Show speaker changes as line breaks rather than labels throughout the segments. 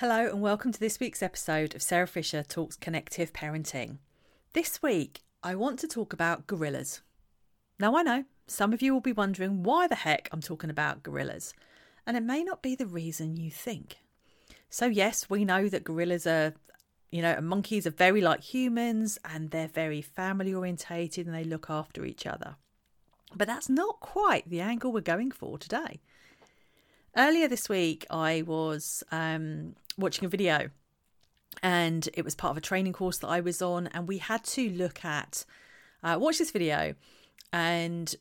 Hello, and welcome to this week's episode of Sarah Fisher Talks Connective Parenting. This week, I want to talk about gorillas. Now, I know some of you will be wondering why the heck I'm talking about gorillas, and it may not be the reason you think. So, yes, we know that gorillas are, you know, monkeys are very like humans and they're very family orientated and they look after each other. But that's not quite the angle we're going for today. Earlier this week, I was um, watching a video and it was part of a training course that I was on, and we had to look at uh, watch this video and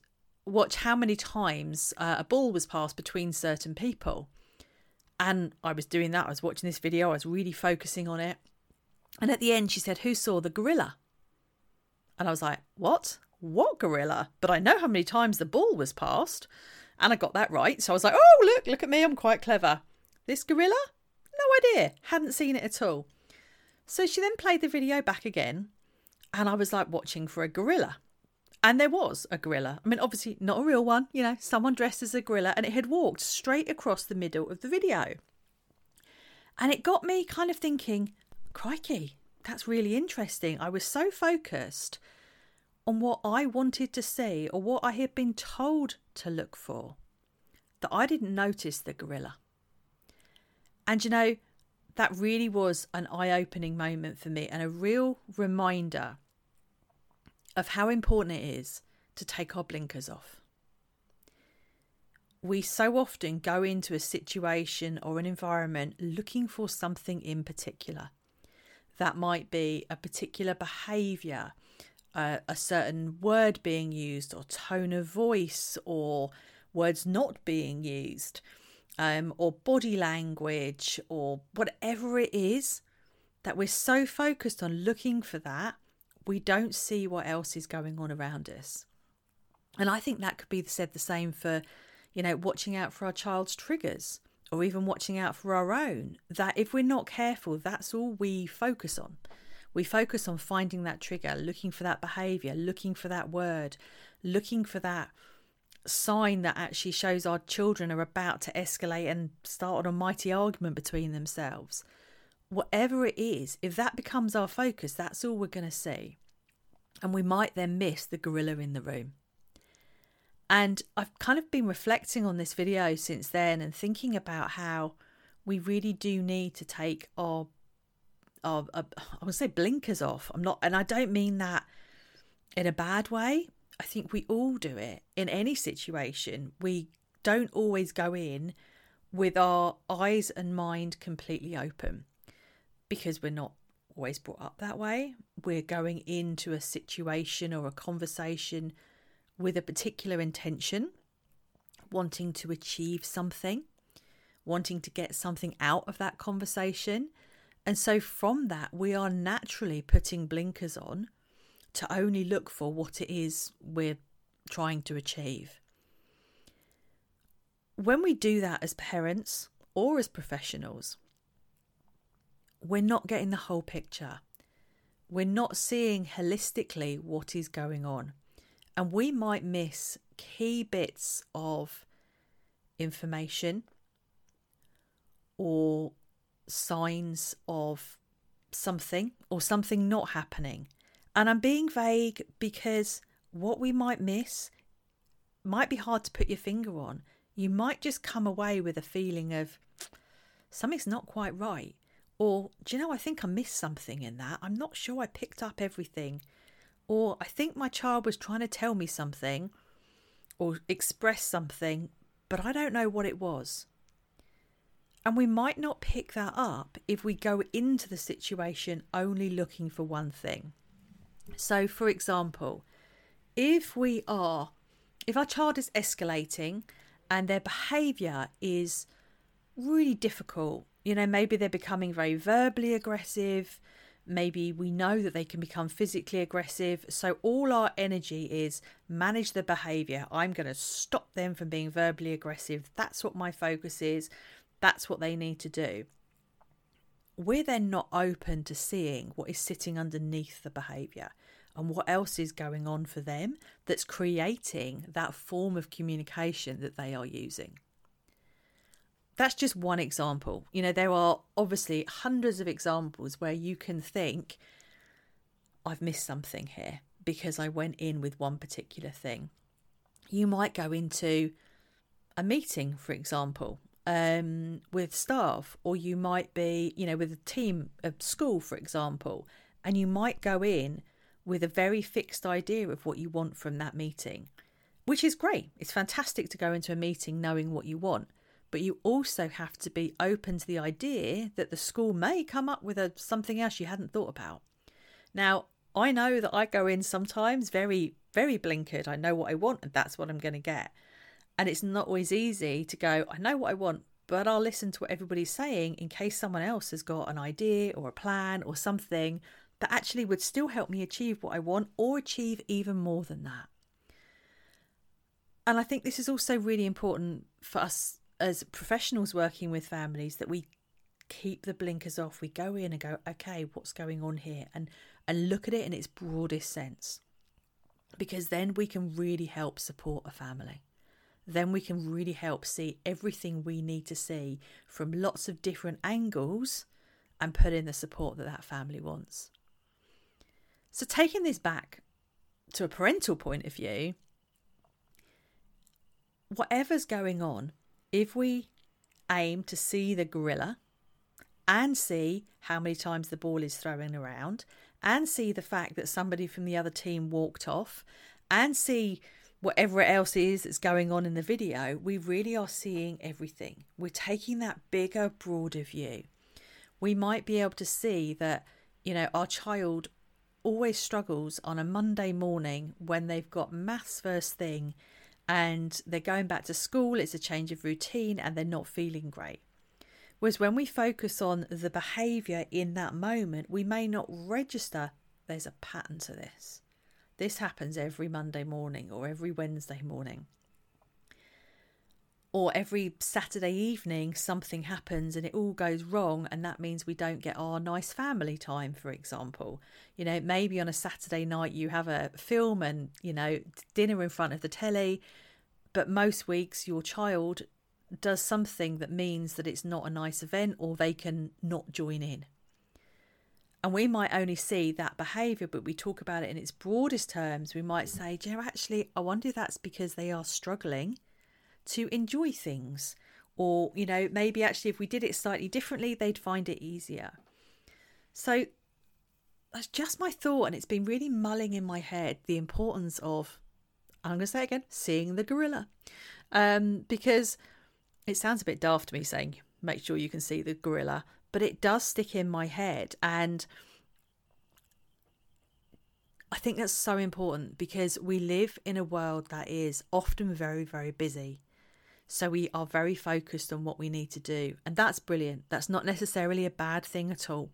watch how many times uh, a ball was passed between certain people. And I was doing that. I was watching this video. I was really focusing on it. And at the end, she said, "Who saw the gorilla?" And I was like, "What? What gorilla?" But I know how many times the ball was passed, and I got that right. So I was like, "Oh, look! Look at me! I'm quite clever." This gorilla? No idea. Hadn't seen it at all. So she then played the video back again, and I was like watching for a gorilla. And there was a gorilla. I mean, obviously, not a real one, you know, someone dressed as a gorilla, and it had walked straight across the middle of the video. And it got me kind of thinking, crikey, that's really interesting. I was so focused on what I wanted to see or what I had been told to look for that I didn't notice the gorilla. And you know, that really was an eye opening moment for me and a real reminder of how important it is to take our blinkers off. We so often go into a situation or an environment looking for something in particular. That might be a particular behaviour, a certain word being used, or tone of voice, or words not being used um, or body language or whatever it is that we're so focused on looking for that, we don't see what else is going on around us. And I think that could be said the same for, you know, watching out for our child's triggers or even watching out for our own. That if we're not careful, that's all we focus on. We focus on finding that trigger, looking for that behavior, looking for that word, looking for that sign that actually shows our children are about to escalate and start on a mighty argument between themselves. Whatever it is, if that becomes our focus, that's all we're going to see. And we might then miss the gorilla in the room. And I've kind of been reflecting on this video since then and thinking about how we really do need to take our, our, our I would say blinkers off. I'm not, and I don't mean that in a bad way. I think we all do it in any situation. We don't always go in with our eyes and mind completely open because we're not always brought up that way. We're going into a situation or a conversation with a particular intention, wanting to achieve something, wanting to get something out of that conversation. And so, from that, we are naturally putting blinkers on to only look for what it is we're trying to achieve. When we do that as parents or as professionals, we're not getting the whole picture. We're not seeing holistically what is going on. And we might miss key bits of information or signs of something or something not happening and I'm being vague because what we might miss might be hard to put your finger on. You might just come away with a feeling of something's not quite right. Or, do you know, I think I missed something in that. I'm not sure I picked up everything. Or, I think my child was trying to tell me something or express something, but I don't know what it was. And we might not pick that up if we go into the situation only looking for one thing. So, for example, if we are, if our child is escalating and their behavior is really difficult, you know, maybe they're becoming very verbally aggressive, maybe we know that they can become physically aggressive. So, all our energy is manage the behavior. I'm going to stop them from being verbally aggressive. That's what my focus is. That's what they need to do we're then not open to seeing what is sitting underneath the behaviour and what else is going on for them that's creating that form of communication that they are using. that's just one example. You know, there are obviously hundreds of examples where you can think, I've missed something here because I went in with one particular thing. You might go into a meeting, for example, um, with staff, or you might be, you know, with a team of school, for example, and you might go in with a very fixed idea of what you want from that meeting, which is great. It's fantastic to go into a meeting knowing what you want but you also have to be open to the idea that the school may come up with a, something else you hadn't thought about. Now, I know that I go in sometimes very, very blinkered. I know what I want and that's what I'm going to get. And it's not always easy to go, I know what I want, but I'll listen to what everybody's saying in case someone else has got an idea or a plan or something that actually would still help me achieve what I want or achieve even more than that. And I think this is also really important for us as professionals working with families that we keep the blinkers off. We go in and go, okay, what's going on here? And and look at it in its broadest sense. Because then we can really help support a family. Then we can really help see everything we need to see from lots of different angles and put in the support that that family wants. So, taking this back to a parental point of view, whatever's going on, if we aim to see the gorilla and see how many times the ball is thrown around and see the fact that somebody from the other team walked off and see whatever else is that's going on in the video, we really are seeing everything. We're taking that bigger, broader view. We might be able to see that, you know, our child always struggles on a Monday morning when they've got maths first thing and they're going back to school, it's a change of routine, and they're not feeling great. Whereas when we focus on the behaviour in that moment, we may not register there's a pattern to this. This happens every Monday morning or every Wednesday morning. Or every Saturday evening, something happens and it all goes wrong, and that means we don't get our nice family time, for example. You know, maybe on a Saturday night you have a film and, you know, dinner in front of the telly, but most weeks your child does something that means that it's not a nice event or they can not join in. And we might only see that behaviour, but we talk about it in its broadest terms. We might say, you know, actually, I wonder if that's because they are struggling to enjoy things. Or, you know, maybe actually if we did it slightly differently, they'd find it easier. So that's just my thought. And it's been really mulling in my head the importance of I'm going to say again, seeing the gorilla. Um, because it sounds a bit daft to me saying, make sure you can see the gorilla, but it does stick in my head. And I think that's so important because we live in a world that is often very, very busy. So we are very focused on what we need to do. And that's brilliant. That's not necessarily a bad thing at all.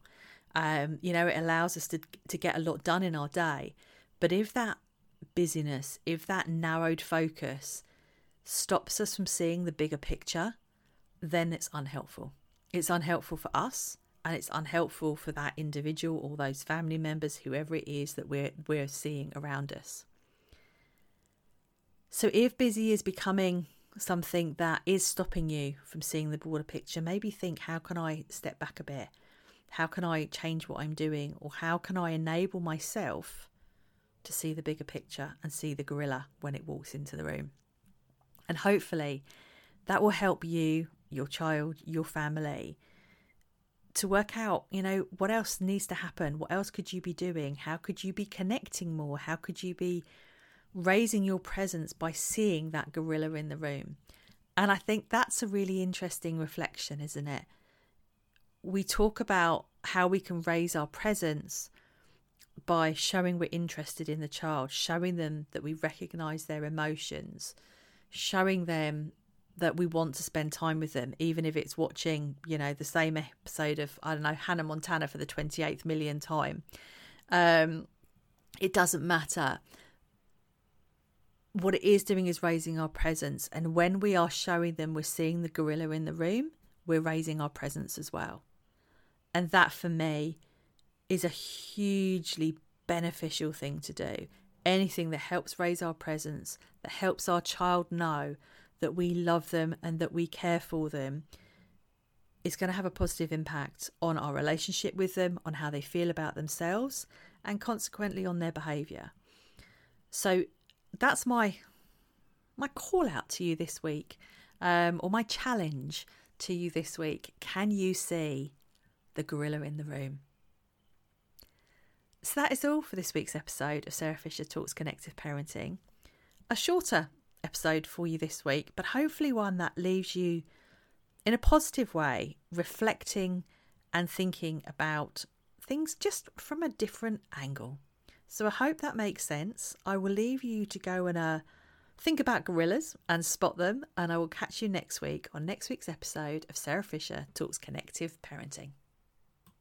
Um, you know, it allows us to, to get a lot done in our day. But if that busyness, if that narrowed focus stops us from seeing the bigger picture, then it's unhelpful. It's unhelpful for us and it's unhelpful for that individual or those family members, whoever it is that we're we're seeing around us. So if busy is becoming something that is stopping you from seeing the broader picture, maybe think how can I step back a bit? How can I change what I'm doing? Or how can I enable myself to see the bigger picture and see the gorilla when it walks into the room. And hopefully that will help you, your child, your family to work out, you know, what else needs to happen? What else could you be doing? How could you be connecting more? How could you be raising your presence by seeing that gorilla in the room? And I think that's a really interesting reflection, isn't it? We talk about how we can raise our presence by showing we're interested in the child, showing them that we recognize their emotions, showing them that we want to spend time with them, even if it's watching, you know, the same episode of, I don't know, Hannah Montana for the 28th million time. Um, it doesn't matter. What it is doing is raising our presence. And when we are showing them we're seeing the gorilla in the room, we're raising our presence as well. And that for me is a hugely beneficial thing to do. Anything that helps raise our presence, that helps our child know that we love them and that we care for them, is going to have a positive impact on our relationship with them, on how they feel about themselves, and consequently on their behaviour. So that's my my call out to you this week, um, or my challenge to you this week. Can you see the gorilla in the room? So that is all for this week's episode of Sarah Fisher Talks Connective Parenting. A shorter episode for you this week, but hopefully one that leaves you in a positive way, reflecting and thinking about things just from a different angle. So I hope that makes sense. I will leave you to go and uh, think about gorillas and spot them, and I will catch you next week on next week's episode of Sarah Fisher Talks Connective Parenting.